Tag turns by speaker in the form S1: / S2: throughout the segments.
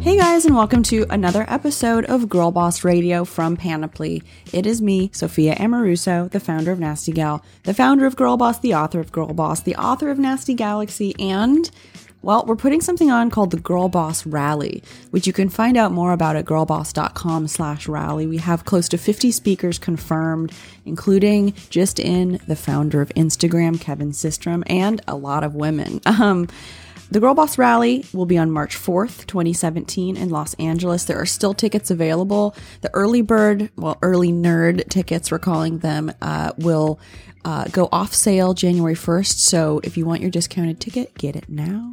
S1: Hey guys, and welcome to another episode of Girl Boss Radio from Panoply. It is me, Sophia Amoruso, the founder of Nasty Gal, the founder of Girl Boss, the author of Girl Boss, the author of Nasty Galaxy, and well, we're putting something on called the Girl Boss Rally, which you can find out more about at girlboss.com slash rally. We have close to 50 speakers confirmed, including just in the founder of Instagram, Kevin Systrom, and a lot of women. Um, the Girl Boss Rally will be on March 4th, 2017, in Los Angeles. There are still tickets available. The early bird, well, early nerd tickets, we're calling them, uh, will uh, go off sale January 1st. So if you want your discounted ticket, get it now.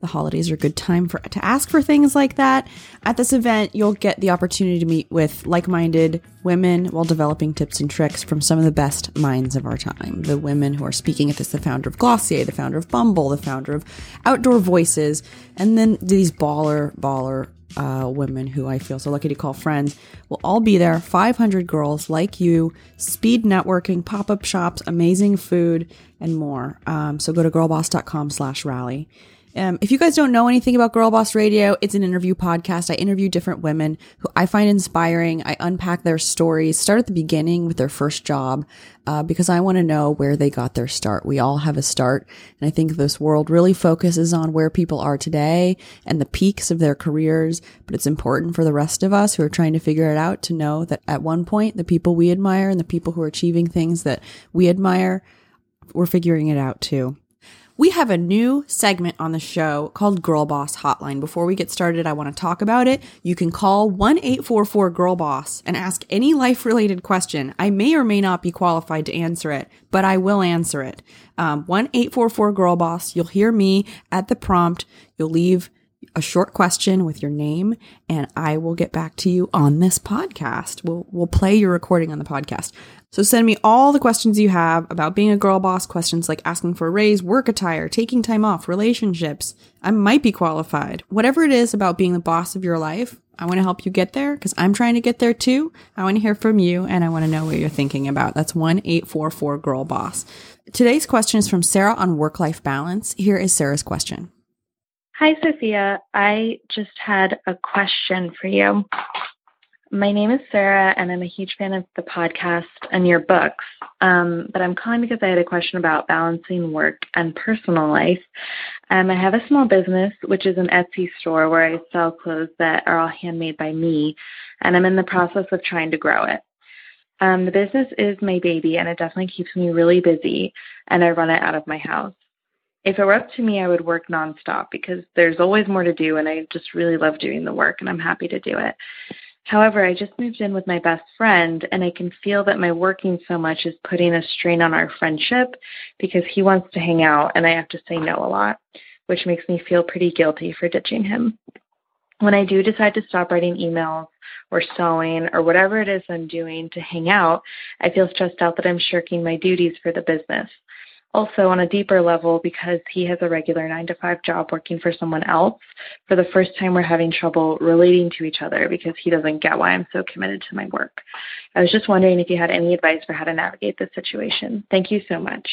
S1: The holidays are a good time for to ask for things like that. At this event, you'll get the opportunity to meet with like-minded women while developing tips and tricks from some of the best minds of our time. The women who are speaking at this, the founder of Glossier, the founder of Bumble, the founder of Outdoor Voices, and then these baller, baller uh, women who I feel so lucky to call friends will all be there. 500 girls like you, speed networking, pop up shops, amazing food, and more. Um, so go to girlboss.com slash rally. Um, if you guys don't know anything about Girl Boss Radio, it's an interview podcast. I interview different women who I find inspiring. I unpack their stories, start at the beginning with their first job, uh, because I want to know where they got their start. We all have a start. And I think this world really focuses on where people are today and the peaks of their careers. But it's important for the rest of us who are trying to figure it out to know that at one point, the people we admire and the people who are achieving things that we admire, we're figuring it out too. We have a new segment on the show called Girl Boss Hotline. Before we get started, I want to talk about it. You can call 1 844 Girl Boss and ask any life related question. I may or may not be qualified to answer it, but I will answer it. Um, 1 844 Girl Boss. You'll hear me at the prompt. You'll leave a short question with your name and I will get back to you on this podcast. We'll we'll play your recording on the podcast. So send me all the questions you have about being a girl boss, questions like asking for a raise, work attire, taking time off, relationships. I might be qualified. Whatever it is about being the boss of your life, I want to help you get there because I'm trying to get there too. I want to hear from you and I want to know what you're thinking about. That's 1844 Girl Boss. Today's question is from Sarah on work life balance. Here is Sarah's question.
S2: Hi, Sophia. I just had a question for you. My name is Sarah, and I'm a huge fan of the podcast and your books. Um, but I'm calling because I had a question about balancing work and personal life. Um, I have a small business, which is an Etsy store where I sell clothes that are all handmade by me, and I'm in the process of trying to grow it. Um, the business is my baby, and it definitely keeps me really busy, and I run it out of my house. If it were up to me, I would work nonstop because there's always more to do, and I just really love doing the work, and I'm happy to do it. However, I just moved in with my best friend, and I can feel that my working so much is putting a strain on our friendship because he wants to hang out and I have to say no a lot, which makes me feel pretty guilty for ditching him. When I do decide to stop writing emails or sewing or whatever it is I'm doing to hang out, I feel stressed out that I'm shirking my duties for the business also on a deeper level because he has a regular nine to five job working for someone else for the first time we're having trouble relating to each other because he doesn't get why i'm so committed to my work i was just wondering if you had any advice for how to navigate this situation thank you so much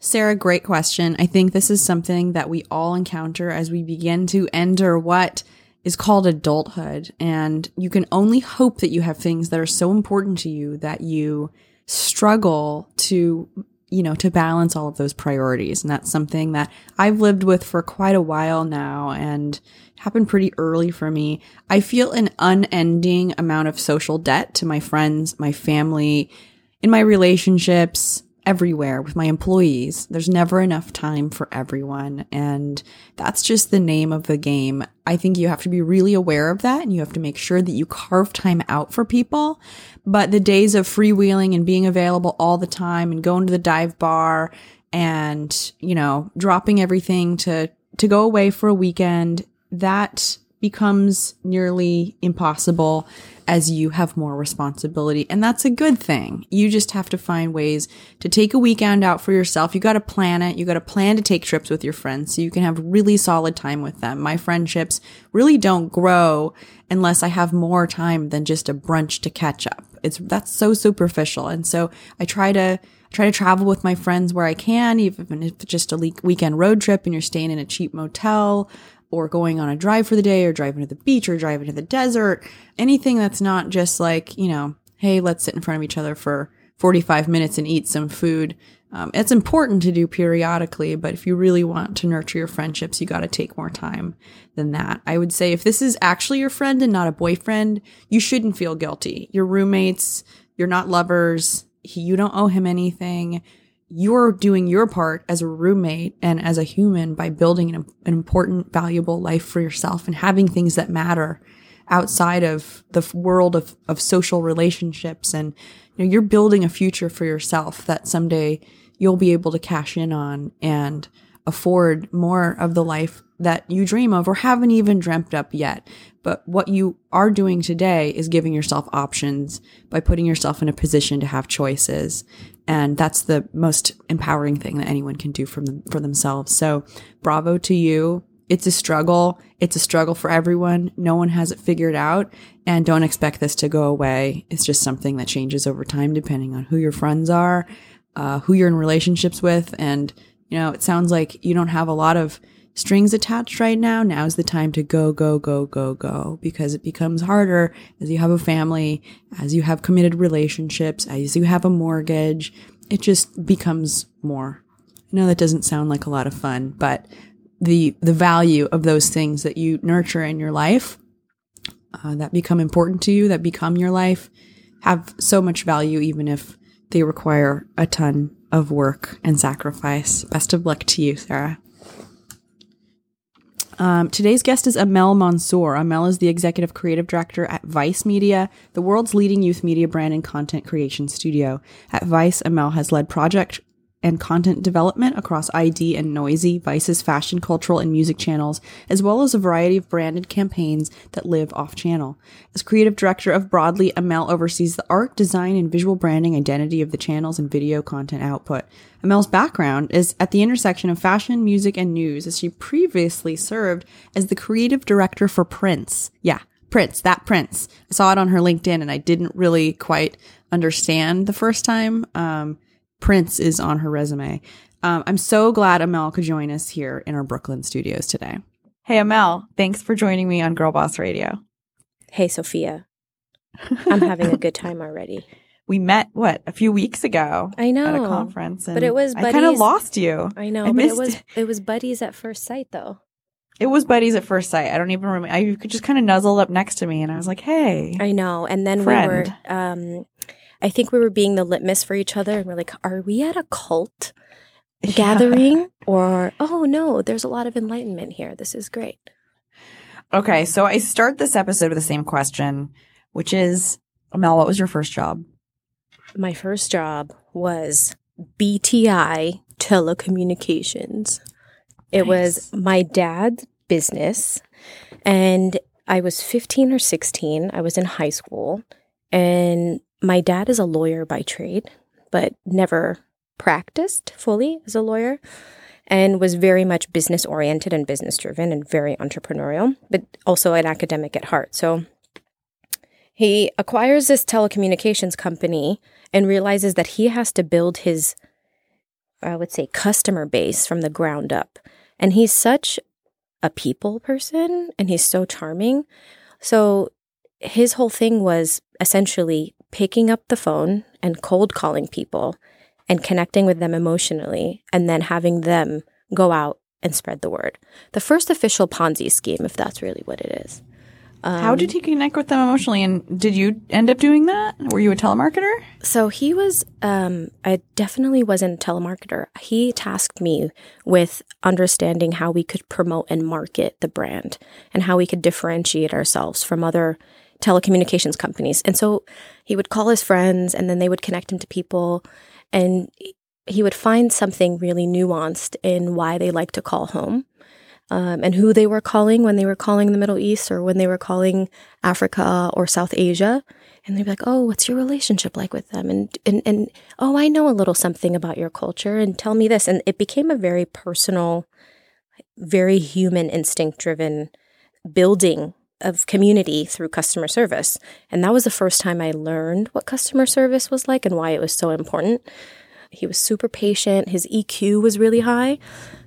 S1: Sarah, great question. I think this is something that we all encounter as we begin to enter what is called adulthood. And you can only hope that you have things that are so important to you that you struggle to you know, to balance all of those priorities. And that's something that I've lived with for quite a while now and happened pretty early for me. I feel an unending amount of social debt to my friends, my family, in my relationships, everywhere with my employees. There's never enough time for everyone. And that's just the name of the game. I think you have to be really aware of that and you have to make sure that you carve time out for people. But the days of freewheeling and being available all the time and going to the dive bar and, you know, dropping everything to, to go away for a weekend, that becomes nearly impossible as you have more responsibility. And that's a good thing. You just have to find ways to take a weekend out for yourself. You got to plan it. You got to plan to take trips with your friends so you can have really solid time with them. My friendships really don't grow unless I have more time than just a brunch to catch up. It's that's so superficial. And so I try to try to travel with my friends where I can, even if it's just a le- weekend road trip and you're staying in a cheap motel or going on a drive for the day or driving to the beach or driving to the desert. Anything that's not just like, you know, hey, let's sit in front of each other for 45 minutes and eat some food. Um, it's important to do periodically, but if you really want to nurture your friendships, you got to take more time than that. I would say if this is actually your friend and not a boyfriend, you shouldn't feel guilty. Your roommates, you're not lovers. He, you don't owe him anything. You're doing your part as a roommate and as a human by building an, an important, valuable life for yourself and having things that matter outside of the world of, of social relationships and you know, you're building a future for yourself that someday you'll be able to cash in on and afford more of the life that you dream of or haven't even dreamt up yet. But what you are doing today is giving yourself options by putting yourself in a position to have choices. And that's the most empowering thing that anyone can do for them, for themselves. So bravo to you. It's a struggle. It's a struggle for everyone. No one has it figured out. And don't expect this to go away. It's just something that changes over time depending on who your friends are, uh, who you're in relationships with. And, you know, it sounds like you don't have a lot of strings attached right now. Now's the time to go, go, go, go, go, because it becomes harder as you have a family, as you have committed relationships, as you have a mortgage. It just becomes more. I know that doesn't sound like a lot of fun, but the the value of those things that you nurture in your life uh, that become important to you that become your life have so much value even if they require a ton of work and sacrifice best of luck to you sarah um, today's guest is Amel Mansour. Amel is the executive creative director at Vice Media, the world's leading youth media brand and content creation studio. At Vice, Amel has led project and content development across i-D and Noisey, Vice's fashion, cultural, and music channels, as well as a variety of branded campaigns that live off channel. As creative director of Broadly, Amel oversees the art, design, and visual branding identity of the channels and video content output. Amel's background is at the intersection of fashion, music, and news, as she previously served as the creative director for Prince. Yeah, Prince, that Prince. I saw it on her LinkedIn and I didn't really quite understand the first time. Um, Prince is on her resume. Um, I'm so glad Amel could join us here in our Brooklyn studios today. Hey, Amel, thanks for joining me on Girl Boss Radio.
S3: Hey, Sophia. I'm having a good time already.
S1: We met what a few weeks ago.
S3: I know
S1: at a conference,
S3: but it was.
S1: Buddies. I kind of lost you.
S3: I know, I but it was it. it was buddies at first sight, though.
S1: It was buddies at first sight. I don't even remember. I could just kind of nuzzle up next to me, and I was like, "Hey."
S3: I know, and then friend. we were. Um, I think we were being the litmus for each other and we're like, are we at a cult yeah. gathering? Or, oh no, there's a lot of enlightenment here. This is great.
S1: Okay. So I start this episode with the same question, which is Mel, what was your first job?
S3: My first job was BTI Telecommunications. It nice. was my dad's business. And I was 15 or 16. I was in high school. And my dad is a lawyer by trade, but never practiced fully as a lawyer and was very much business oriented and business driven and very entrepreneurial, but also an academic at heart. So he acquires this telecommunications company and realizes that he has to build his, I would say, customer base from the ground up. And he's such a people person and he's so charming. So his whole thing was essentially picking up the phone and cold calling people and connecting with them emotionally and then having them go out and spread the word. The first official Ponzi scheme, if that's really what it is.
S1: Um, How did he connect with them emotionally? And did you end up doing that? Were you a telemarketer?
S3: So he was, um, I definitely wasn't a telemarketer. He tasked me with understanding how we could promote and market the brand and how we could differentiate ourselves from other telecommunications companies. And so he would call his friends and then they would connect him to people and he would find something really nuanced in why they like to call home. Um, and who they were calling when they were calling the Middle East or when they were calling Africa or South Asia. And they'd be like, oh, what's your relationship like with them? And, and, and, oh, I know a little something about your culture and tell me this. And it became a very personal, very human instinct driven building of community through customer service. And that was the first time I learned what customer service was like and why it was so important. He was super patient. His EQ was really high.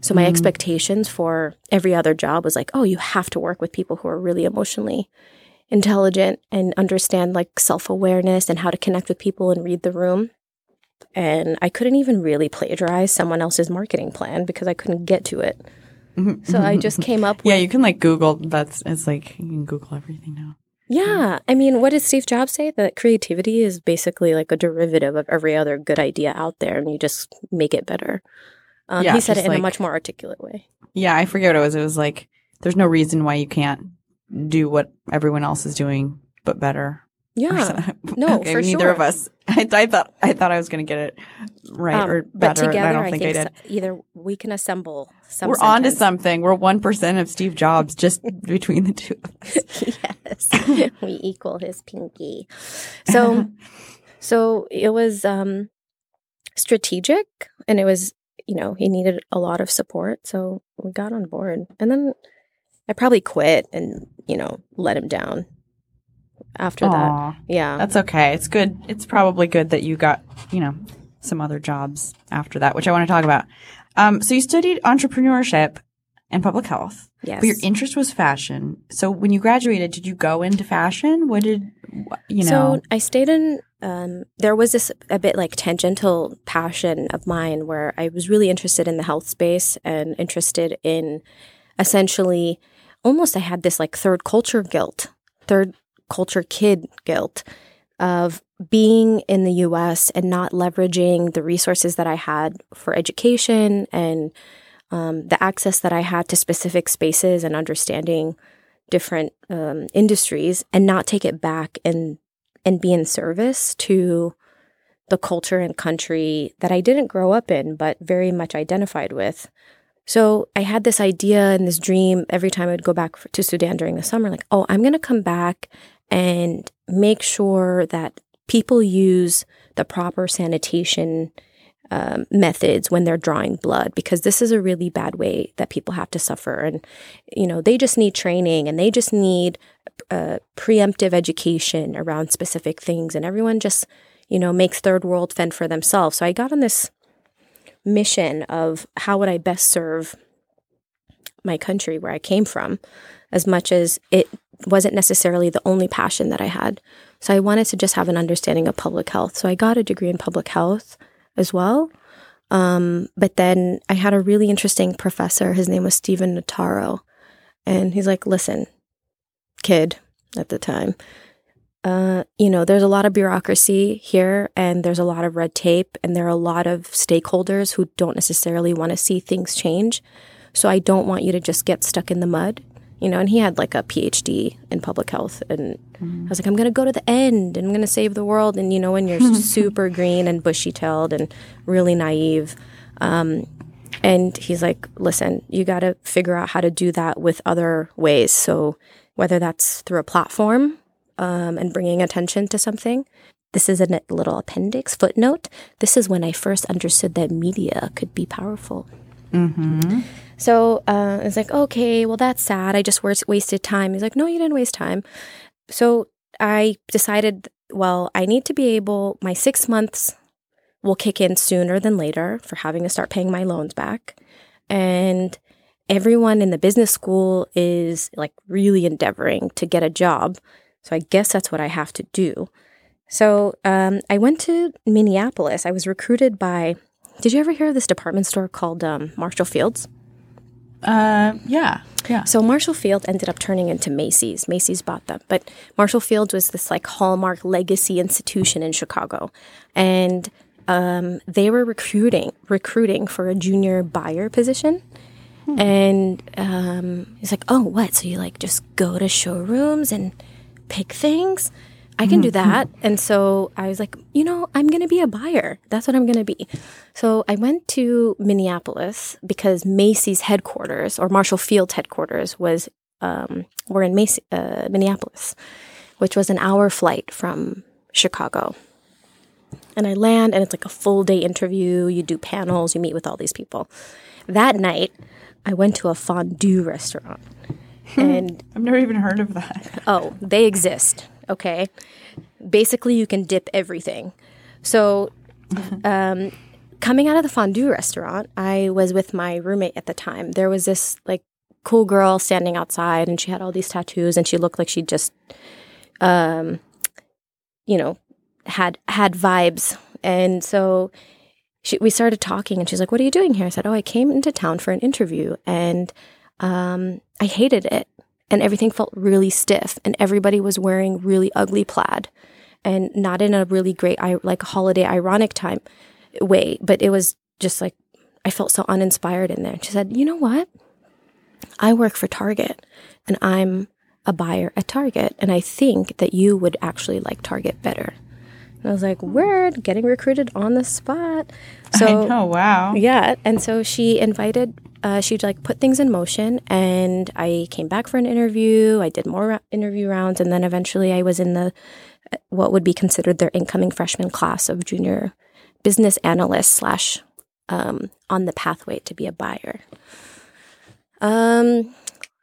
S3: So my mm-hmm. expectations for every other job was like, oh, you have to work with people who are really emotionally intelligent and understand like self awareness and how to connect with people and read the room. And I couldn't even really plagiarize someone else's marketing plan because I couldn't get to it. Mm-hmm. So I just came up with
S1: Yeah, you can like Google. That's it's like you can Google everything now.
S3: Yeah. I mean, what did Steve Jobs say? That creativity is basically like a derivative of every other good idea out there, and you just make it better. Um,
S1: Yeah,
S3: he said it in
S1: like-
S3: a much more articulate way.
S1: Yeah, I forget what it was. It was like there's no reason why you can't do what everyone else is doing, but better.
S3: Yeah. No,
S1: okay,
S3: for
S1: neither
S3: sure.
S1: of us. I, I thought I thought I was going to get it right
S3: Um,
S1: or
S3: but
S1: better. and
S3: together,
S1: I don't think I,
S3: think
S1: did.
S3: so- either we can assemble some.
S1: We're on to something. We're one percent of Steve Jobs just between the two. of us.
S3: yes, we equal his pinky. So, so it was um, strategic, and it was you know he needed a lot of support, so we got on board, and then I probably quit and you know let him down after that. Yeah,
S1: that's okay. It's good. It's probably good that you got you know some other jobs after that, which I want to talk about. Um, so you studied entrepreneurship and public health.
S3: yes.
S1: But your interest was fashion. So when you graduated, did you go into fashion? What did you know?
S3: So I stayed in. Um, there was this a bit like tangential passion of mine where I was really interested in the health space and interested in essentially almost I had this like third culture guilt, third culture kid guilt of being in the US and not leveraging the resources that I had for education and um, the access that I had to specific spaces and understanding different um, industries and not take it back and and be in service to the culture and country that I didn't grow up in but very much identified with. So I had this idea and this dream every time I would go back to Sudan during the summer like, "Oh, I'm going to come back and make sure that people use the proper sanitation um, methods when they're drawing blood because this is a really bad way that people have to suffer. And you know they just need training and they just need uh, preemptive education around specific things. And everyone just you know makes third world fend for themselves. So i got on this mission of how would i best serve my country where i came from as much as it wasn't necessarily the only passion that i had so i wanted to just have an understanding of public health so i got a degree in public health as well. Um, but then I had a really interesting professor. His name was Stephen Notaro. And he's like, listen, kid at the time, uh, you know, there's a lot of bureaucracy here and there's a lot of red tape and there are a lot of stakeholders who don't necessarily want to see things change. So I don't want you to just get stuck in the mud. You know, and he had like a PhD in public health. And I was like, I'm going to go to the end and I'm going to save the world. And, you know, when you're super green and bushy tailed and really naive. Um, and he's like, listen, you got to figure out how to do that with other ways. So whether that's through a platform um, and bringing attention to something. This is a little appendix footnote. This is when I first understood that media could be powerful. So uh, it's like, okay, well, that's sad. I just was- wasted time. He's like, no, you didn't waste time. So I decided, well, I need to be able, my six months will kick in sooner than later for having to start paying my loans back. And everyone in the business school is like really endeavoring to get a job. So I guess that's what I have to do. So um, I went to Minneapolis. I was recruited by, did you ever hear of this department store called um, Marshall Field's?
S1: Uh, yeah, yeah.
S3: So Marshall Field ended up turning into Macy's. Macy's bought them, but Marshall Field was this like hallmark legacy institution in Chicago, and um, they were recruiting recruiting for a junior buyer position. And um, he's like, "Oh, what? So you like just go to showrooms and pick things?" I can do that. And so I was like, you know, I'm going to be a buyer. That's what I'm going to be. So I went to Minneapolis because Macy's headquarters or Marshall Field's headquarters was um, were in Macy, uh, Minneapolis, which was an hour flight from Chicago. And I land, and it's like a full day interview. You do panels, you meet with all these people. That night, I went to a fondue restaurant. and
S1: I've never even heard of that.
S3: Oh, they exist. Okay. Basically, you can dip everything. So, um, coming out of the fondue restaurant, I was with my roommate at the time. There was this like cool girl standing outside and she had all these tattoos and she looked like she just um you know had had vibes and so she, we started talking and she's like what are you doing here i said oh i came into town for an interview and um, i hated it and everything felt really stiff and everybody was wearing really ugly plaid and not in a really great like holiday ironic time way but it was just like i felt so uninspired in there she said you know what I work for Target and I'm a buyer at Target, and I think that you would actually like Target better. And I was like, word, getting recruited on the spot.
S1: So, know, wow.
S3: Yeah. And so she invited, uh, she like put things in motion, and I came back for an interview. I did more ra- interview rounds, and then eventually I was in the uh, what would be considered their incoming freshman class of junior business analyst slash um, on the pathway to be a buyer. Um,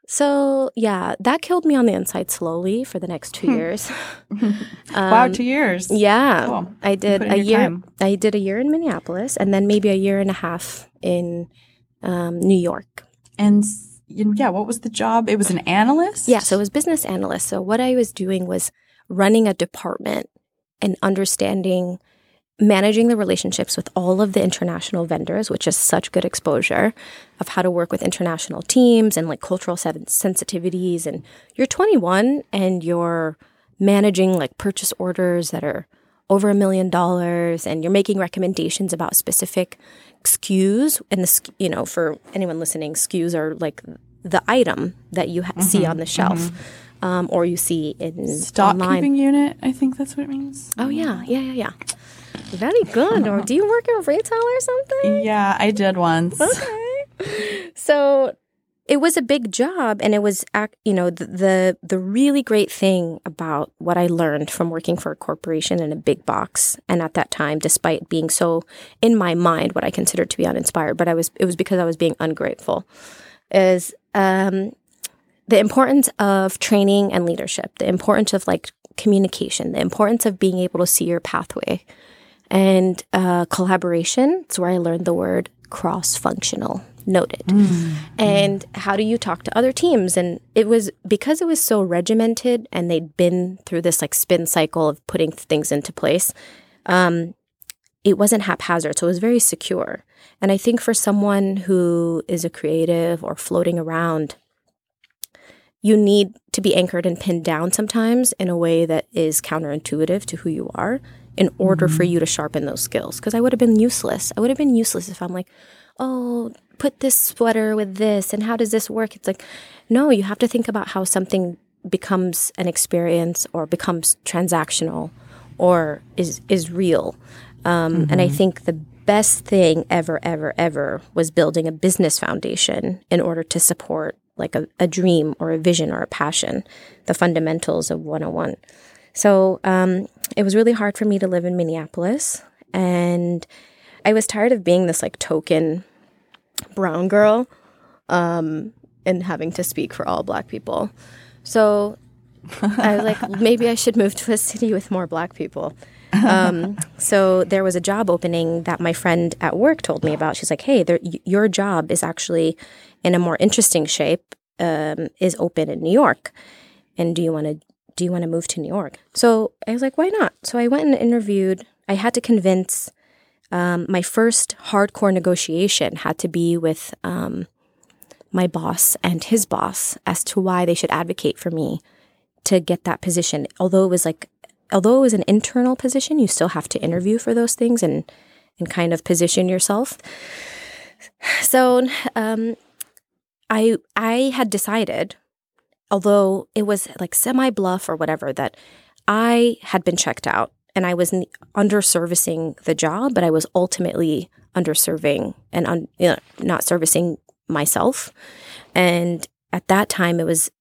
S3: so yeah, that killed me on the inside slowly for the next two hmm. years.
S1: um, wow, two years.
S3: Yeah, cool. I did a year. Time. I did a year in Minneapolis, and then maybe a year and a half in um, New York.
S1: And yeah, what was the job? It was an analyst.
S3: Yeah, so it was business analyst. So what I was doing was running a department and understanding managing the relationships with all of the international vendors, which is such good exposure of how to work with international teams and like cultural sensitivities. And you're 21 and you're managing like purchase orders that are over a million dollars and you're making recommendations about specific SKUs. And the, you know, for anyone listening, SKUs are like the item that you ha- mm-hmm, see on the shelf. Mm-hmm. Um, or you see in
S1: stock online. keeping unit. I think that's what it means.
S3: Oh yeah, yeah, yeah, yeah. Very good. Or do you work in retail or something?
S1: Yeah, I did once.
S3: Okay. So it was a big job and it was you know the, the, the really great thing about what i learned from working for a corporation in a big box and at that time despite being so in my mind what i considered to be uninspired but i was it was because i was being ungrateful is um, the importance of training and leadership the importance of like communication the importance of being able to see your pathway and uh, collaboration. It's where I learned the word cross functional. Noted. Mm. And how do you talk to other teams? And it was because it was so regimented and they'd been through this like spin cycle of putting things into place. Um, it wasn't haphazard, so it was very secure. And I think for someone who is a creative or floating around, you need to be anchored and pinned down sometimes in a way that is counterintuitive to who you are in order mm-hmm. for you to sharpen those skills. Because I would have been useless. I would have been useless if I'm like, oh, put this sweater with this and how does this work? It's like, no, you have to think about how something becomes an experience or becomes transactional or is is real. Um, mm-hmm. And I mm-hmm. think the best thing ever, ever, ever was building a business foundation in order to support like a, a dream or a vision or a passion, the fundamentals of 101. So um, it was really hard for me to live in Minneapolis. And I was tired of being this like token brown girl um, and having to speak for all black people. So I was like, maybe I should move to a city with more black people. Um, so there was a job opening that my friend at work told me about. She's like, "Hey, there, your job is actually in a more interesting shape. Um, is open in New York, and do you want to do you want to move to New York? So I was like, why not? So I went and interviewed. I had to convince um, my first hardcore negotiation had to be with um, my boss and his boss as to why they should advocate for me to get that position. Although it was like, although it was an internal position, you still have to interview for those things and and kind of position yourself. So um, I I had decided although it was like semi bluff or whatever, that I had been checked out and I was underservicing the job, but I was ultimately underserving and un, you know, not servicing myself. And at that time, it was,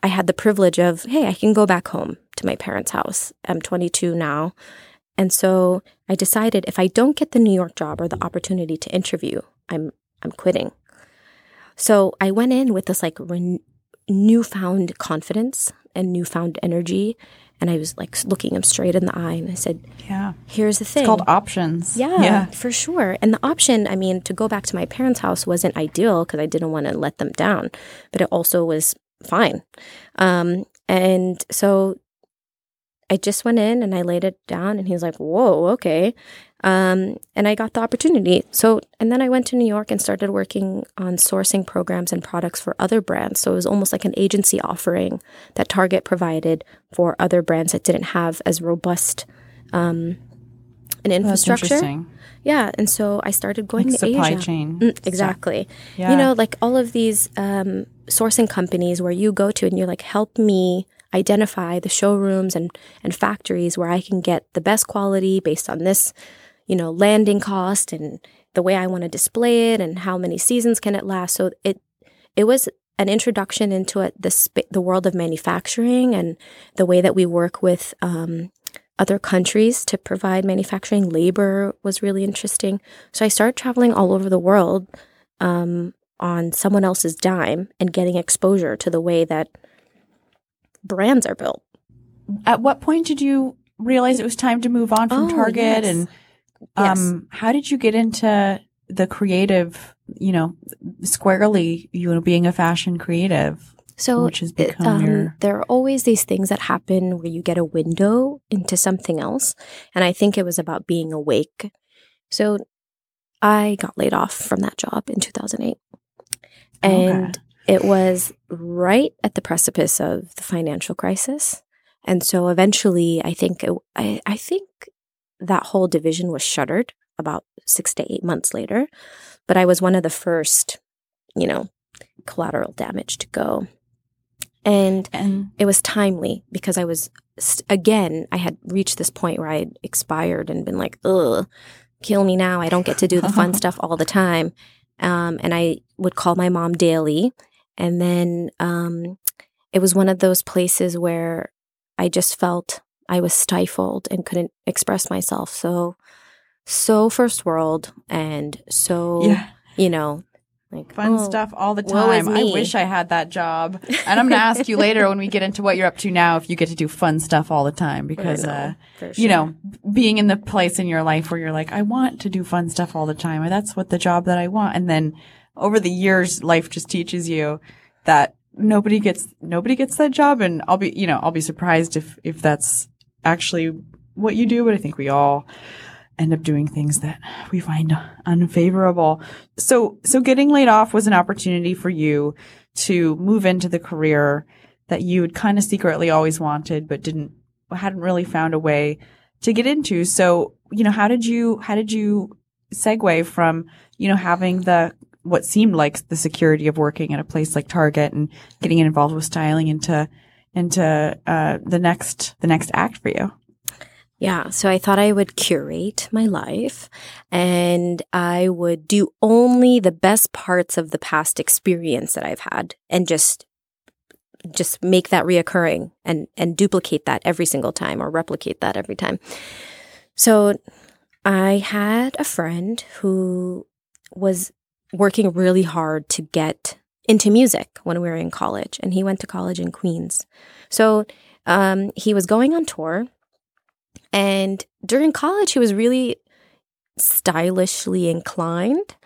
S3: I had the privilege of, hey, I can go back home to my parents' house. I'm 22 now. And so I decided if I don't get the New York job or the opportunity to interview, I'm I'm quitting. So I went in with this like newfound confidence and newfound energy And I was like looking him straight in the eye and I said,
S1: Yeah.
S3: Here's the thing.
S1: It's called options.
S3: Yeah,
S1: Yeah.
S3: for sure. And the option, I mean, to go back to my parents' house wasn't ideal because I didn't want to let them down, but it also was fine. Um, and so I just went in and I laid it down, and he was like, "Whoa, okay." Um, and I got the opportunity. So, and then I went to New York and started working on sourcing programs and products for other brands. So it was almost like an agency offering that Target provided for other brands that didn't have as robust um, an infrastructure. Yeah, and so I started going
S1: Like
S3: to
S1: supply
S3: Asia.
S1: chain.
S3: Mm, exactly.
S1: Yeah.
S3: You know, like all of these um, sourcing companies where you go to and you're like, help me identify the showrooms and and factories where I can get the best quality based on this, you know, landing cost and the way I want to display it and how many seasons can it last. So it it was an introduction into it, the sp- the world of manufacturing and the way that we work with um, other countries to provide manufacturing labor was really interesting. So I started traveling all over the world um, on someone else's dime and getting exposure to the way that brands are built.
S1: At what point did you realize it was time to move on from
S3: Oh,
S1: Target?
S3: yes.
S1: And
S3: Yes.
S1: um, how did you get into the creative? You know, squarely, you know, being a fashion creative,
S3: So
S1: which has become
S3: um,
S1: your
S3: there are always these things that happen where you get a window into something else. And I think it was about being awake. So I got laid off from that job in 2008. And it was right at the precipice of the financial crisis. And so eventually, I think, it, I, I think that whole division was shuttered about six to eight months later. But I was one of the first, you know, collateral damage to go. And
S1: and
S3: it was timely because I was st- again I had reached this point where I had expired and been like, ugh, kill me now. I don't get to do the fun stuff all the time. Um, and I would call my mom daily, and then um, it was one of those places where I just felt I was stifled and couldn't express myself. So, so first world, and so
S1: yeah,
S3: you know, like
S1: fun
S3: oh,
S1: stuff all the time. I wish I had that job. And I'm going to ask you later when we get into what you're up to now if you get to do fun stuff all the time because
S3: know,
S1: uh,
S3: for
S1: you know, being in the place in your life where you're like, I want to do fun stuff all the time. That's what the job that I want. And then over the years, life just teaches you that nobody gets, nobody gets that job. And I'll be, you know, I'll be surprised if, if that's actually what you do. But I think we all end up doing things that we find unfavorable. So, so getting laid off was an opportunity for you to move into the career that you had kind of secretly always wanted, but didn't, hadn't really found a way to get into. So, you know, how did you, how did you segue from, you know, having the, what seemed like the security of working at a place like Target and getting involved with styling into, into, uh, the next, the next act for you?
S3: Yeah, so I thought I would curate my life and I would do only the best parts of the past experience that I've had and just just make that reoccurring and and duplicate that every single time or replicate that every time. So I had a friend who was working really hard to get into music when we were in college and he went to college in Queens. So um, he was going on tour and during college, he was really stylishly inclined.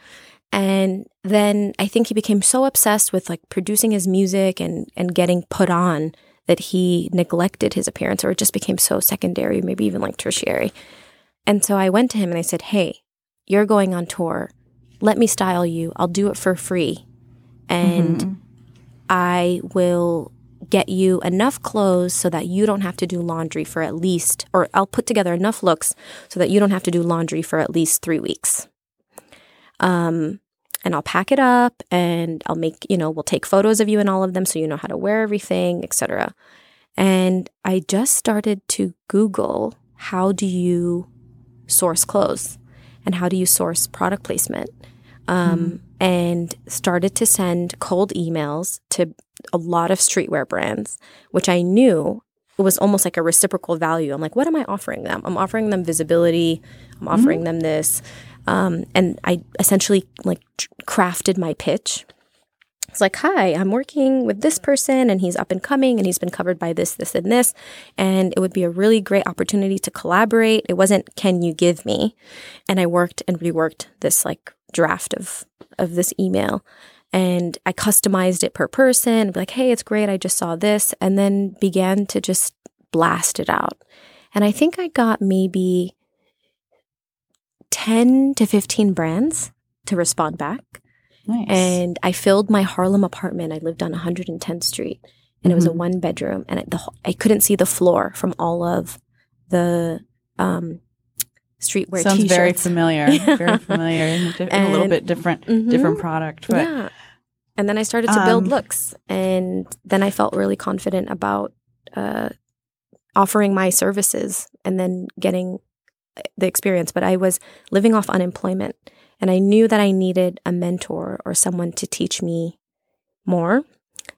S3: And then I think he became so obsessed with like producing his music and, and getting put on that he neglected his appearance or it just became so secondary, maybe even like tertiary. And so I went to him and I said, Hey, you're going on tour. Let me style you. I'll do it for free. And
S1: Mm-hmm.
S3: I will get you enough clothes so that you don't have to do laundry for at least, or I'll put together enough looks so that you don't have to do laundry for at least three weeks. Um, and I'll pack it up and I'll make, you know, we'll take photos of you and all of them so you know how to wear everything, etc. And I just started to Google how do you source clothes and how do you source product placement um, and started to send cold emails to a lot of streetwear brands, which I knew was almost like a reciprocal value. I'm like, what am I offering them? I'm offering them visibility. I'm offering them this, um, and I essentially like crafted my pitch It's like, hi, I'm working with this person and he's up and coming and he's been covered by this, this, and this. And it would be a really great opportunity to collaborate. It wasn't, can you give me? And I worked and reworked this like draft of, of this email. And I customized it per person, like, hey, it's great. I just saw this. And then began to just blast it out. And I think I got maybe 10 to 15 brands to respond back.
S1: Nice.
S3: And I filled my Harlem apartment. I lived on 110th Street, and it was a
S1: Mhm.
S3: one bedroom, and it, the, I couldn't see the floor from all of the um, streetwear
S1: Sounds
S3: t-shirts.
S1: very familiar. Very familiar. and a little bit different,
S3: Mhm.
S1: different product. But
S3: yeah. And then I started to build
S1: Um,
S3: looks, and then I felt really confident about uh, offering my services, and then getting uh, the experience. But I was living off unemployment, and I knew that I needed a mentor or someone to teach me more.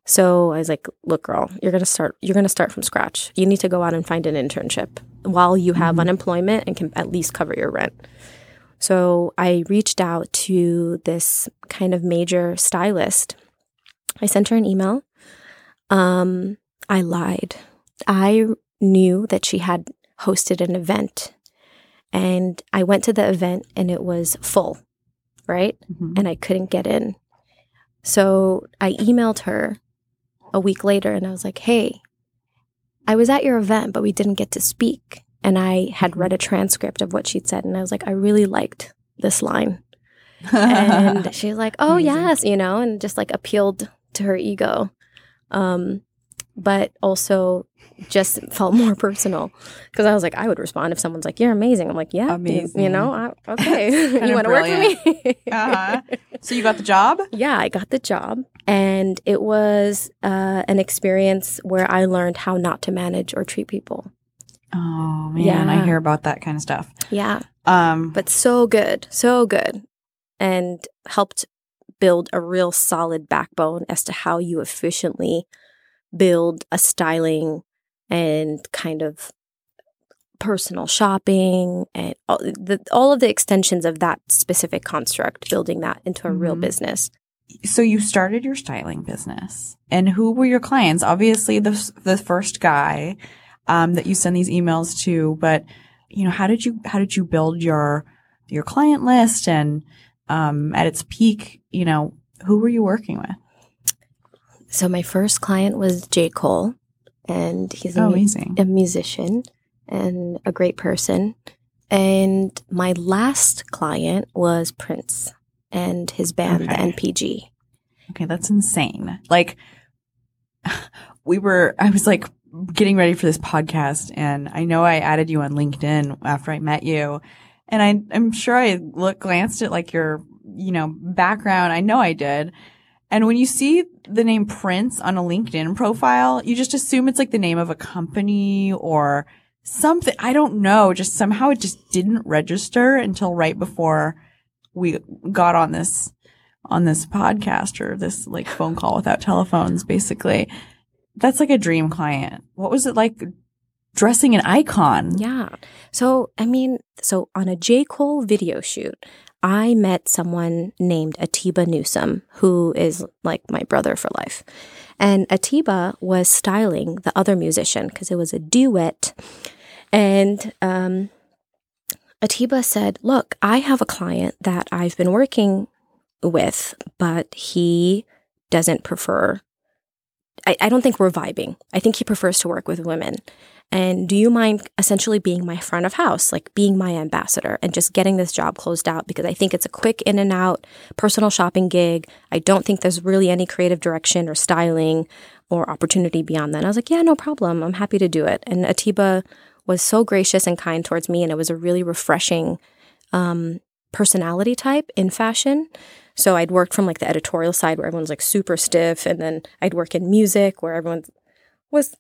S3: So I was like, "Look, girl, you're gonna start. You're gonna start from scratch. You need to go out and find an internship while you have
S1: Mhm.
S3: unemployment and can at least cover your rent." So I reached out to this kind of major stylist. I sent her an email. Um, I lied. I knew that she had hosted an event, and I went to the event and it was full, right?
S1: Mhm.
S3: and I couldn't get in. So I emailed her a week later and I was like, hey, I was at your event, but we didn't get to speak. And I had read a transcript of what she'd said. And I was like, I really liked this line. And she's like, oh,
S1: Amazing.
S3: yes, you know, and just like appealed to her ego. Um, but also just felt more personal because I was like, I would respond if someone's like, "You're amazing." I'm like, "Yeah, you-
S1: Amazing.
S3: You know, I, okay, you want to work for me?"
S1: uh-huh. So you got the job?
S3: yeah, I got the job, and it was uh, an experience where I learned how not to manage or treat people.
S1: Oh man, I hear about that kind of stuff.
S3: Yeah,
S1: Um,
S3: but so good, so good, and helped build a real solid backbone as to how you efficiently build a styling and kind of personal shopping and all, the, all of the extensions of that specific construct, building that into a real
S1: Mhm.
S3: business.
S1: so you started your styling business, and who were your clients? Obviously, the the first guy um, that you send these emails to, but you know, how did you how did you build your your client list and um, at its peak, you know, who were you working with?
S3: So my first client was J. Cole, and he's
S1: Oh, amazing.
S3: a musician and a great person. And my last client was Prince and his band, the NPG.
S1: Okay, that's insane. Like we were I was like getting ready for this podcast and I know I added you on LinkedIn after I met you. And I I'm sure I look glanced at like your, you know, background. I know I did. And when you see the name Prince on a LinkedIn profile, you just assume it's like the name of a company or something. I don't know. Just somehow it just didn't register until right before we got on this on this podcast or this like phone call without telephones, basically. That's like a dream client. What was it like dressing an icon?
S3: Yeah. So, I mean, so on a J. Cole video shoot, I met someone named Atiba Newsom, who is like my brother for life. And Atiba was styling the other musician because it was a duet. And um, Atiba said, Look, I have a client that I've been working with, but he doesn't prefer. I, I don't think we're vibing. I think he prefers to work with women. And do you mind essentially being my front of house, like being my ambassador and just getting this job closed out? Because I think it's a quick in and out personal shopping gig. I don't think there's really any creative direction or styling or opportunity beyond that. And I was like, yeah, no problem. I'm happy to do it. And Atiba was so gracious and kind towards me. And it was a really refreshing um, personality type in fashion. So I'd worked from like the editorial side where everyone's like super stiff. And then I'd work in music where everyone was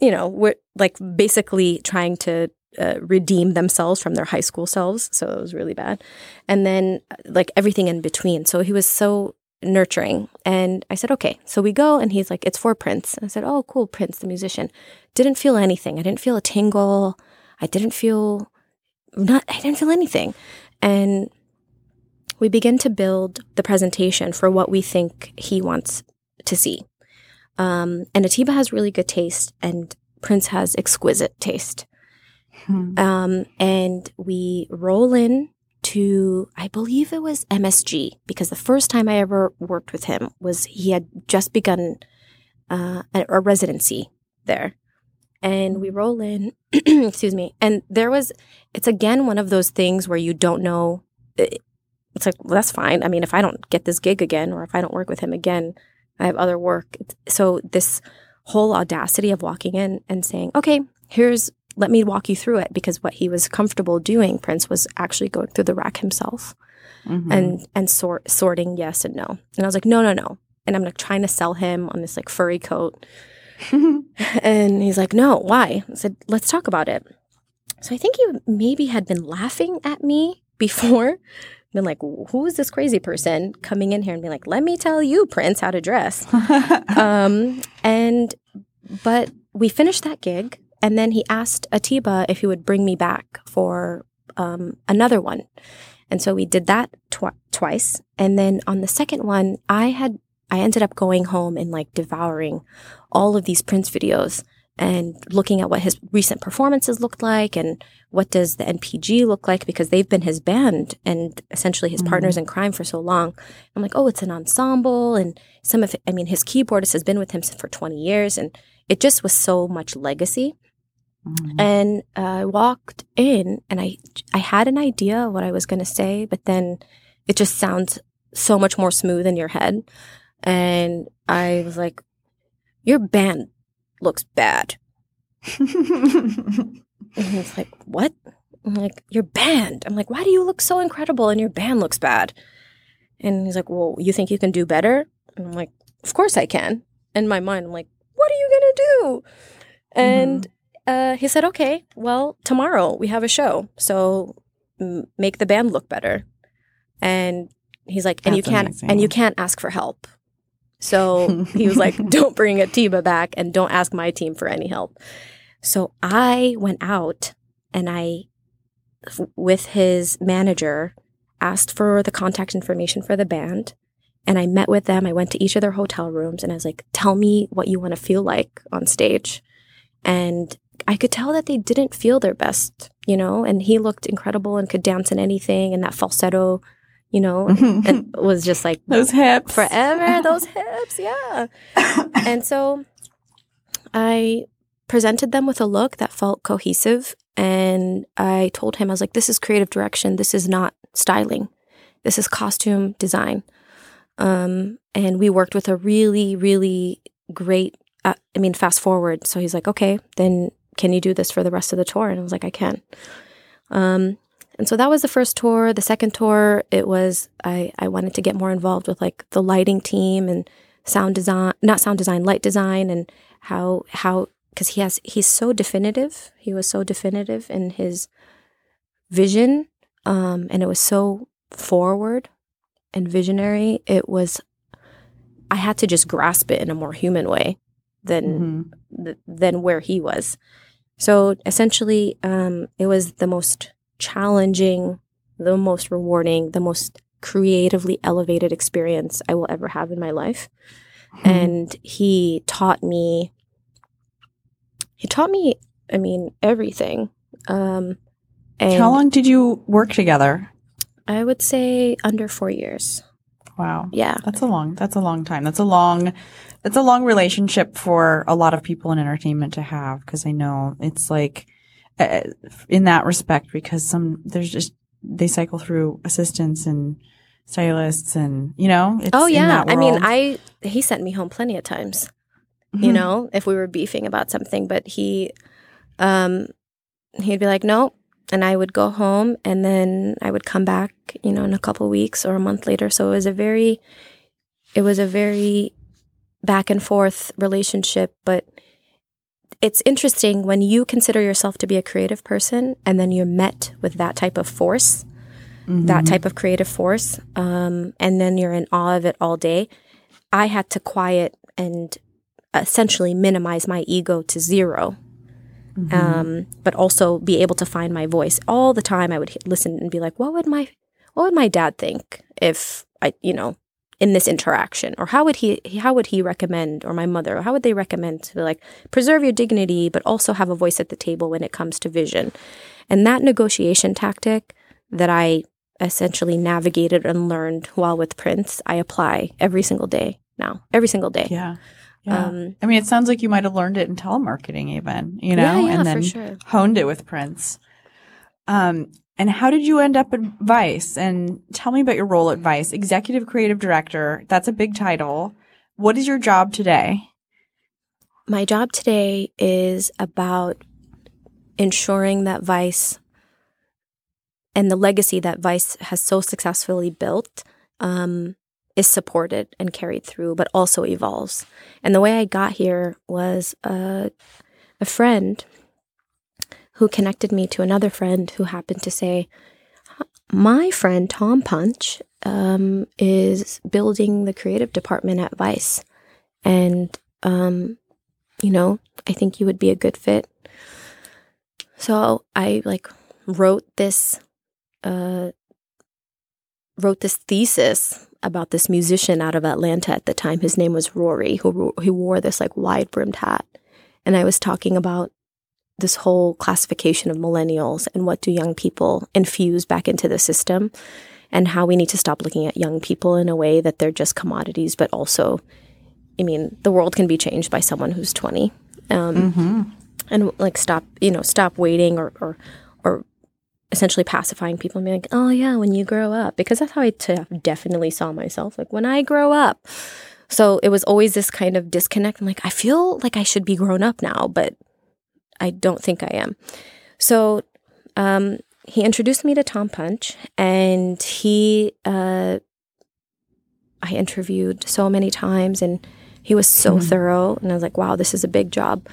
S3: you know, we're like basically trying to uh, redeem themselves from their high school selves. So it was really bad. And then like everything in between. So he was so nurturing. And I said, okay. So we go and he's like, it's for Prince. And I said, oh, cool, Prince, the musician. Didn't feel anything. I didn't feel a tingle. I didn't feel not, I didn't feel anything. And we begin to build the presentation for what we think he wants to see. Um, and Atiba has really good taste, and Prince has exquisite taste.
S1: Hmm.
S3: Um, and we roll in to, I believe it was MSG, because the first time I ever worked with him was he had just begun uh, a, a residency there. And we roll in, excuse me, and there was, it's again one of those things where you don't know. it- It's like, well, that's fine. I mean, if I don't get this gig again, or if I don't work with him again, I have other work. So this whole audacity of walking in and saying, okay, here's let me walk you through it because what he was comfortable doing prince was actually going through the rack himself
S1: Mhm.
S3: and and sort sorting yes and no. And i was like no no no. And i'm like trying to sell him on this like furry coat. And he's like no why? I said let's talk about it. So i think he maybe had been laughing at me before been like who is this crazy person coming in here and being like let me tell you prince how to dress? Um, and but we finished that gig, and then he asked Atiba if he would bring me back for um, another one, and so we did that twi- twice. And then on the second one, I had I ended up going home and like devouring all of these Prince videos and looking at what his recent performances looked like and what does the NPG look like because they've been his band and essentially his
S1: Mhm.
S3: partners in crime for so long. I'm like, oh, it's an ensemble and some of I mean his keyboardist has been with him for 20 years and it just was so much legacy.
S1: Mhm.
S3: And uh, I walked in and I I had an idea of what I was going to say, but then it just sounds so much more smooth in your head. And I was like, your band looks bad. And he's like, What? I'm like, Your band. I'm like, Why do you look so incredible and your band looks bad? And he's like, Well, you think you can do better? And I'm like, Of course I can. In my mind, I'm like, What are you going to do? And uh, he said, Okay, well, tomorrow we have a show. So m- make the band look better. And he's like, And you can't,
S1: amazing.
S3: and you can't ask for help. So he was like, don't bring Atiba back and don't ask my team for any help. So I went out and I, with his manager, asked for the contact information for the band. And I met with them. I went to each of their hotel rooms and I was like, tell me what you want to feel like on stage. And I could tell that they didn't feel their best, you know, and he looked incredible and could dance in anything. And that falsetto, you know, and was just like
S1: Those hips.
S3: forever those hips yeah. And so i presented them with a look that felt cohesive and i told him i was like this is creative direction. This is not styling. This is costume design. Um, and we worked with a really really great uh, i mean fast forward. So he's like okay then can you do this for the rest of the tour? And i was like i can. Um, and so that was the first tour. The second tour, it was I, I wanted to get more involved with like the lighting team and sound design, not sound design, light design, and how how because he has he's so definitive. He was so definitive in his vision, um, and it was so forward and visionary. It was I had to just grasp it in a more human way than
S1: Mhm.
S3: th- than where he was. So essentially, um, it was the most challenging, the most rewarding, the most creatively elevated experience I will ever have in my life.
S1: Hmm.
S3: And he taught me, he taught me, I mean, everything. Um, and
S1: How long did you work together?
S3: I would say under four years.
S1: Wow.
S3: Yeah.
S1: That's a long that's a long time. That's a long that's a long relationship for a lot of people in entertainment to have because I know it's like uh, in that respect because some there's just they cycle through assistants and stylists and you know it's
S3: oh yeah. I mean. I he sent me home plenty of times. you
S1: Mhm.
S3: know, if we were beefing about something, but he um he'd be like, "No." And I would go home and then I would come back, you know, in a couple weeks or a month later. So it was a very it was a very back and forth relationship, but it's interesting when you consider yourself to be a creative person and then you're met with that type of force that
S1: Mhm.
S3: type of creative force, um, and then you're in awe of it all day. I had to quiet and essentially minimize my ego to 0
S1: Mhm.
S3: um, but also be able to find my voice all the time. I would h- listen and be like, "What would my What would my dad think if I, you know, in this interaction or how would he how would he recommend or my mother how would they recommend to like preserve your dignity but also have a voice at the table when it comes to vision and that negotiation tactic that i essentially navigated and learned while with prince i apply every single day now every single day
S1: yeah yeah. Um, I mean, it sounds like you might have learned it in telemarketing, even, you know, yeah,
S3: yeah,
S1: and then
S3: sure.
S1: honed it with Prince. Um, and how did you end up at Vice? And tell me about your role at Vice, executive creative director. That's a big title. What is your job today?
S3: My job today is about ensuring that Vice and the legacy that Vice has so successfully built um, is supported and carried through, but also evolves. And the way I got here was uh, a friend who connected me to another friend who happened to say, My friend Tom Punch um, is building the creative department at Vice. And, um, you know, I think you would be a good fit. So I like wrote this, uh, wrote this thesis about this musician out of Atlanta at the time. His name was Rory, who who wore this like wide brimmed hat, and I was talking about this whole classification of millennials and what do young people infuse back into the system and how we need to stop looking at young people in a way that they're just commodities but also i mean the world can be changed by someone who's 20 um, mm-hmm. and like stop you know stop waiting or or, or essentially pacifying people and being like oh yeah when you grow up because that's how I t- definitely saw myself like when i grow up so it was always this kind of disconnect i'm like i feel like i should be grown up now but I don't think I am. So um, he introduced me to Tom Punch, and he uh, I interviewed so many times, and he was so mm-hmm. thorough, and I was like, wow, this is a big job.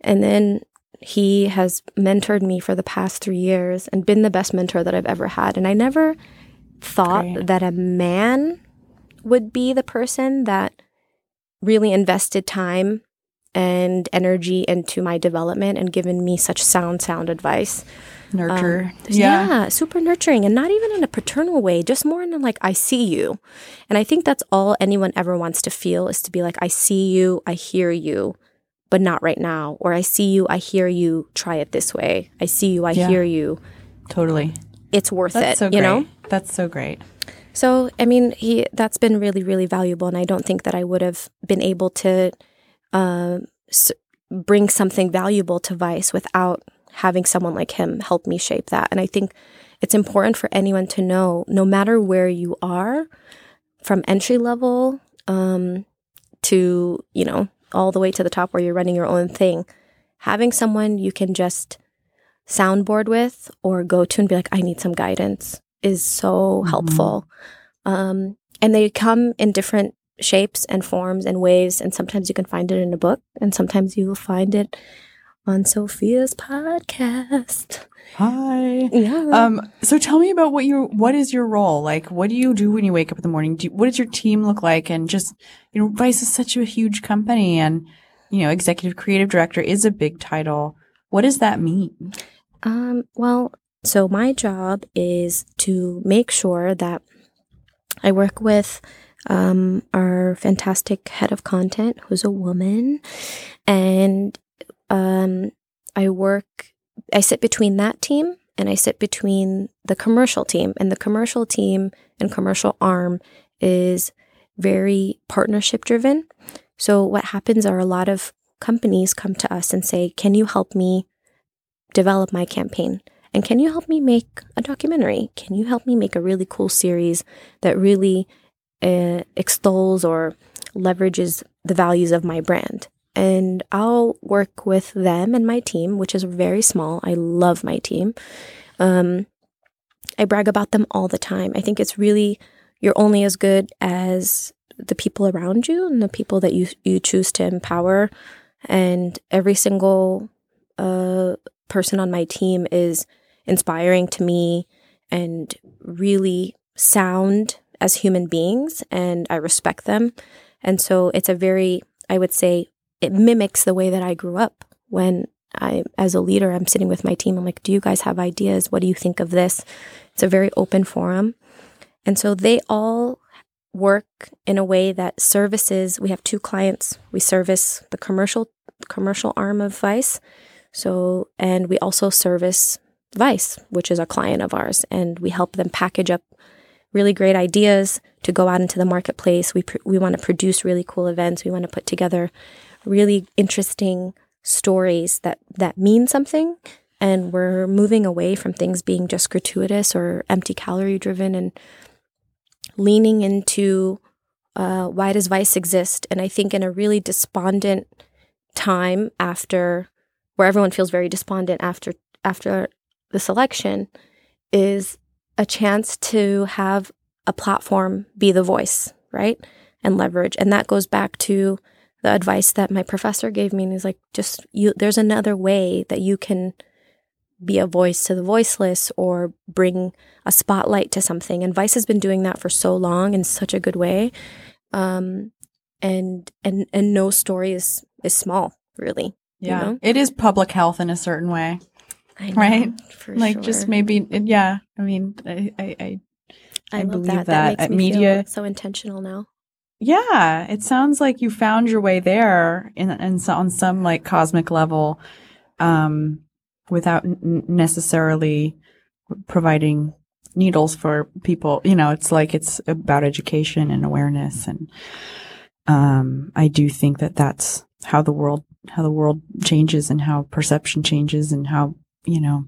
S3: And then he has mentored me for the past three years and been the best mentor that I've ever had. And I never thought Great. that a man would be the person that really invested time and energy into my development and given me such sound, sound advice.
S1: Nurture.
S3: Um, yeah. yeah. super nurturing and not even in a paternal way, just more in like, I see you. And I think that's all anyone ever wants to feel is to be like, I see you, I hear you, but not right now. Or I see you, I hear you, try it this way. I see you, I yeah. hear you.
S1: Totally.
S3: It's worth
S1: that's
S3: it,
S1: so
S3: you know?
S1: That's so great.
S3: So, I mean, he that's been really, really valuable. And I don't think that I would have been able to uh, bring something valuable to Vice without having someone like him help me shape that. And I think it's important for anyone to know no matter where you are, from entry level um, to, you know, all the way to the top where you're running your own thing, having someone you can just soundboard with or go to and be like, I need some guidance is so mm-hmm. helpful. Um, and they come in different shapes and forms and ways. And sometimes you can find it in a book, and sometimes you will find it on Sophia's podcast.
S1: Hi.
S3: Yeah.
S1: Um, so tell me about what your what is your role? Like what do you do when you wake up in the morning? Do, what does your team look like? And just you know, Vice is such a huge company and you know, executive creative director is a big title. What does that mean?
S3: Um, well, so my job is to make sure that I work with um, our fantastic head of content, who's a woman. And um, I work, I sit between that team and I sit between the commercial team. And the commercial team and commercial arm is very partnership driven. So, what happens are a lot of companies come to us and say, Can you help me develop my campaign? And can you help me make a documentary? Can you help me make a really cool series that really uh, extols or leverages the values of my brand. And I'll work with them and my team, which is very small. I love my team. Um, I brag about them all the time. I think it's really, you're only as good as the people around you and the people that you, you choose to empower. And every single uh, person on my team is inspiring to me and really sound as human beings and I respect them. And so it's a very, I would say, it mimics the way that I grew up when I, as a leader, I'm sitting with my team. I'm like, do you guys have ideas? What do you think of this? It's a very open forum. And so they all work in a way that services we have two clients we service the commercial commercial arm of vice so and we also service vice which is a client of ours and we help them package up really great ideas to go out into the marketplace. We pr- we want to produce really cool events. We want to put together really interesting stories that that mean something. And we're moving away from things being just gratuitous or empty calorie driven and leaning into uh, why does vice exist? And i think in a really despondent time after where everyone feels very despondent after after this election is a chance to have a platform be the voice right and leverage and that goes back to the advice that my professor gave me and he's like just you there's another way that you can be a voice to the voiceless or bring a spotlight to something. And Vice has been doing that for so long in such a good way. Um, and and and no story is is small, really.
S1: Yeah,
S3: you know?
S1: it is public health in a certain way,
S3: know,
S1: right? like
S3: sure.
S1: just maybe, yeah. I mean, I I I,
S3: I,
S1: I
S3: love
S1: believe
S3: that.
S1: that,
S3: makes
S1: at
S3: me
S1: media.
S3: so intentional now.
S1: yeah. It sounds like you found your way there in in so, on some like cosmic level, um, without n- necessarily providing needles for people. You know, it's like it's about education and awareness, and um, I do think that that's how the world how the world changes and how perception changes and how you know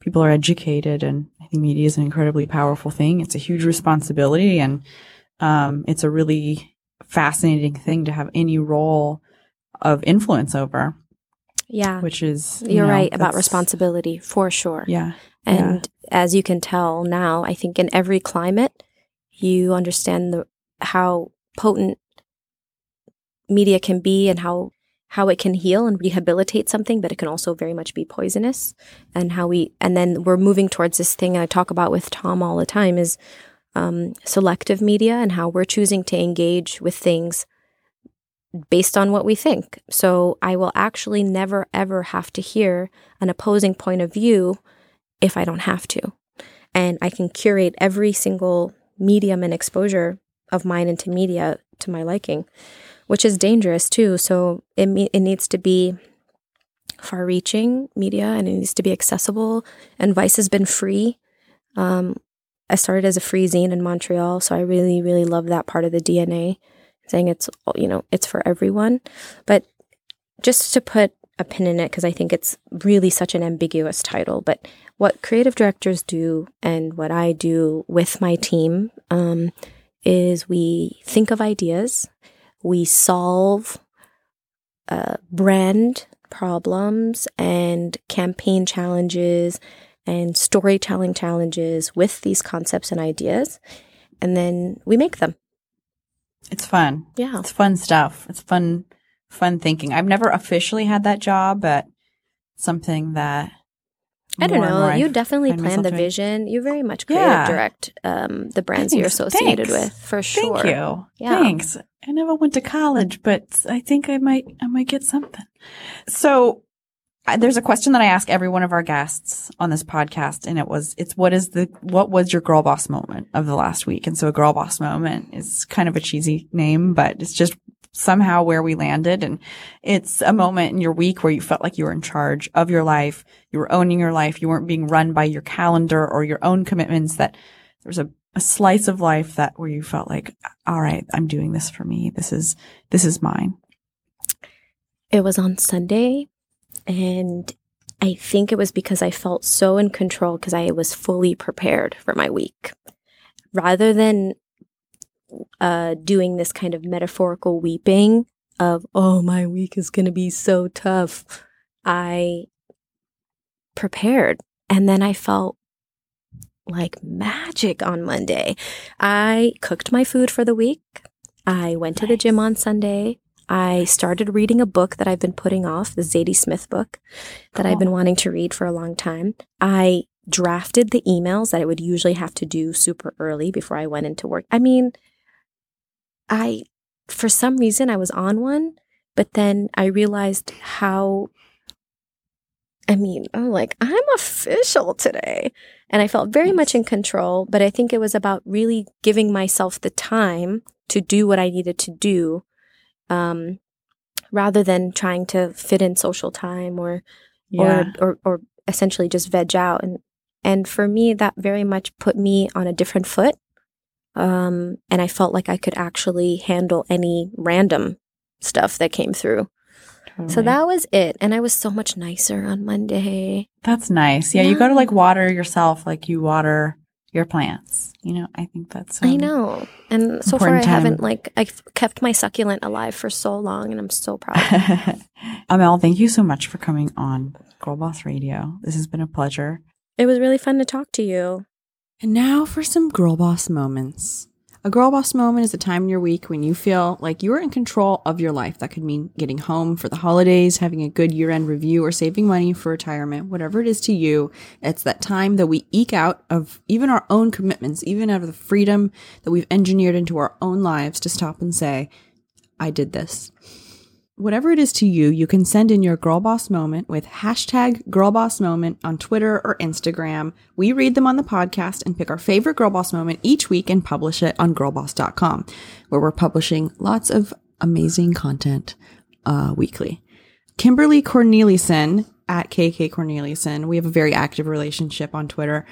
S1: people are educated. And I think media is an incredibly powerful thing. It's a huge responsibility, and um, it's a really fascinating thing to have any role of influence over
S3: Yeah.
S1: which is you
S3: You're
S1: know,
S3: right about responsibility for sure.
S1: Yeah,
S3: And as you can tell now, I think in every climate, you understand the how potent media can be and how how it can heal and rehabilitate something, but it can also very much be poisonous. And how we and then we're moving towards this thing I talk about with Tom all the time is um, selective media and how we're choosing to engage with things based on what we think. So I will actually never ever have to hear an opposing point of view if I don't have to. And I can curate every single medium and exposure of mine into media to my liking, which is dangerous too. So it it needs to be far-reaching media and it needs to be accessible. And Vice has been free. Um, I started as a free zine in Montreal, so I really, really love that part of the DNA, saying it's you know it's for everyone. But just to put a pin in it, because I think it's really such an ambiguous title, but what creative directors do and what I do with my team um, is we think of ideas, we solve uh, brand problems and campaign challenges and storytelling challenges with these concepts and ideas, and then we make them.
S1: it's fun.
S3: Yeah.
S1: It's fun stuff. It's fun, fun thinking. I've never officially had that job, but something that
S3: I don't know. You definitely plan the
S1: doing.
S3: vision. You very much creative
S1: Yeah.
S3: direct um, the brands you're associated
S1: Thanks.
S3: with for sure.
S1: Thank you.
S3: Yeah.
S1: Thanks. I never went to college, but I think I might, I might get something. So uh, there's a question that I ask every one of our guests on this podcast, and it was, it's what is the, what was your girl boss moment of the last week? And so a girl boss moment is kind of a cheesy name, but it's just somehow where we landed. And it's a moment in your week where you felt like you were in charge of your life. You were owning your life. You weren't being run by your calendar or your own commitments that there was a, a slice of life that where you felt like, all right, I'm doing this for me. This is, this is mine.
S3: It was on Sunday, and I think it was because I felt so in control because I was fully prepared for my week. Rather than uh, doing this kind of metaphorical weeping of, oh, my week is going to be so tough, I prepared. And then I felt like magic on Monday. I cooked my food for the week. I went to the gym on Sunday. I started reading a book that I've been putting off, the Zadie Smith book that I've been wanting to read for a long time. I drafted the emails that I would usually have to do super early before I went into work. I mean, I, for some reason, I was on one, but then I realized how I mean, I'm like, I'm official today. And I felt very
S1: Nice.
S3: much in control, but I think it was about really giving myself the time to do what I needed to do, um, rather than trying to fit in social time or,
S1: Yeah.
S3: or, or, or essentially just veg out. And, and for me, that very much put me on a different foot. Um, and I felt like I could actually handle any random stuff that came through. So that was it. And I was so much nicer on Monday.
S1: That's nice. Yeah, you go to like water yourself like you water your plants. You know, I think that's
S3: I
S1: um,
S3: know. And so far, I haven't like I've kept my succulent alive for so long, and I'm so proud.
S1: Amel, thank you so much for coming on Girl Boss Radio. This has been a pleasure.
S3: it was really fun to talk to you.
S1: And now for some girl boss moments. A girl boss moment is a time in your week when you feel like you are in control of your life. That could mean getting home for the holidays, having a good year end review, or saving money for retirement. Whatever it is to you, it's that time that we eke out of even our own commitments, even out of the freedom that we've engineered into our own lives to stop and say, I did this. Whatever it is to you, you can send in your girl boss moment with hashtag girl boss moment on Twitter or Instagram. We read them on the podcast and pick our favorite girl boss moment each week and publish it on girlboss.com, where we're publishing lots of amazing content uh, weekly. Kimberly Cornelison at KK Cornelison, we have a very active relationship on Twitter,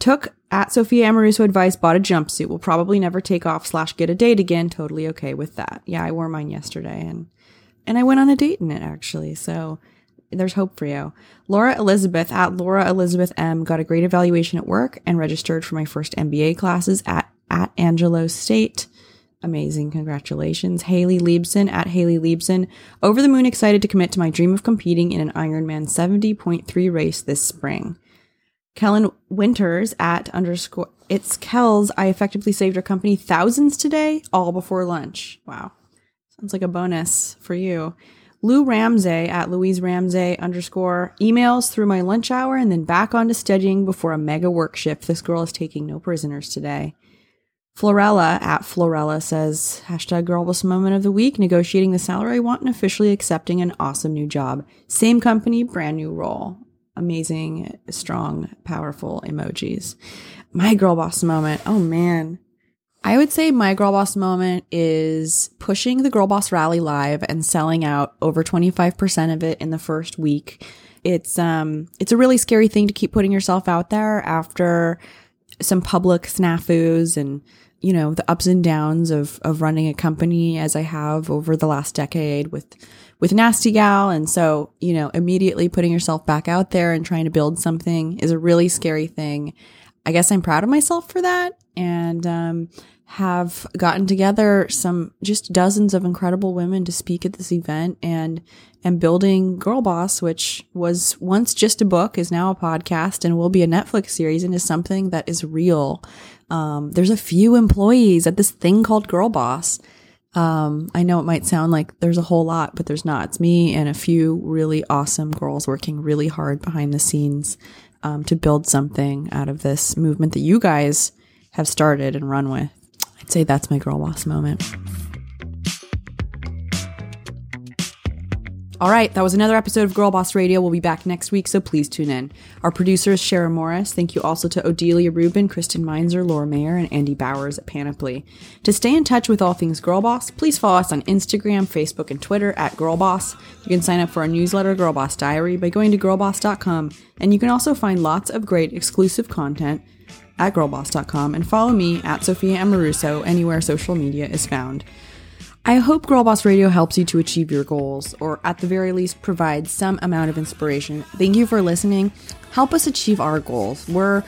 S1: took at Sophia Amoruso advice, bought a jumpsuit, will probably never take off slash get a date again. Totally okay with that. Yeah, I wore mine yesterday and and I went on a date in it actually. So there's hope for you. Laura Elizabeth at Laura Elizabeth M got a great evaluation at work and registered for my first MBA classes at at Angelo State. Amazing. Congratulations. Haley Liebson at Haley Liebson. Over the moon excited to commit to my dream of competing in an Ironman 70.3 race this spring. Kellen Winters at underscore it's Kells. I effectively saved our company thousands today, all before lunch. Wow. Sounds like a bonus for you. Lou Ramsey at Louise Ramsey underscore emails through my lunch hour and then back on to studying before a mega work shift. This girl is taking no prisoners today. Florella at Florella says, hashtag girlboss moment of the week, negotiating the salary I want and officially accepting an awesome new job. Same company, brand new role. Amazing, strong, powerful emojis. My girl boss moment. Oh man. I would say my girl boss moment is pushing the girl boss rally live and selling out over 25% of it in the first week. It's um it's a really scary thing to keep putting yourself out there after some public snafus and you know the ups and downs of of running a company as I have over the last decade with with Nasty Gal and so you know immediately putting yourself back out there and trying to build something is a really scary thing. I guess I'm proud of myself for that and um have gotten together some just dozens of incredible women to speak at this event and and building Girl Boss, which was once just a book, is now a podcast and will be a Netflix series and is something that is real. Um, there's a few employees at this thing called Girl Boss. Um, I know it might sound like there's a whole lot, but there's not. It's me and a few really awesome girls working really hard behind the scenes um, to build something out of this movement that you guys have started and run with. I'd say that's my girl boss moment. All right, that was another episode of Girl Boss Radio. We'll be back next week, so please tune in. Our producer is Sharon Morris. Thank you also to Odelia Rubin, Kristen Meinzer, Laura Mayer, and Andy Bowers at Panoply. To stay in touch with all things Girl Boss, please follow us on Instagram, Facebook, and Twitter at Girl Boss. You can sign up for our newsletter, Girl Boss Diary, by going to girlboss.com, and you can also find lots of great exclusive content at girlboss.com and follow me at Sophia Amoruso anywhere social media is found. I hope Girlboss Radio helps you to achieve your goals, or at the very least, provides some amount of inspiration. Thank you for listening. Help us achieve our goals. We're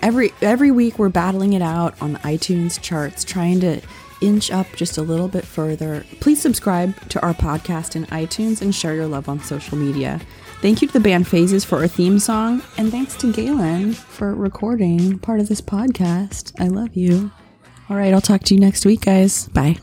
S1: every every week we're battling it out on the iTunes charts, trying to inch up just a little bit further. Please subscribe to our podcast in iTunes and share your love on social media. Thank you to the band Phases for our theme song, and thanks to Galen for recording part of this podcast. I love you. All right, I'll talk to you next week, guys. Bye.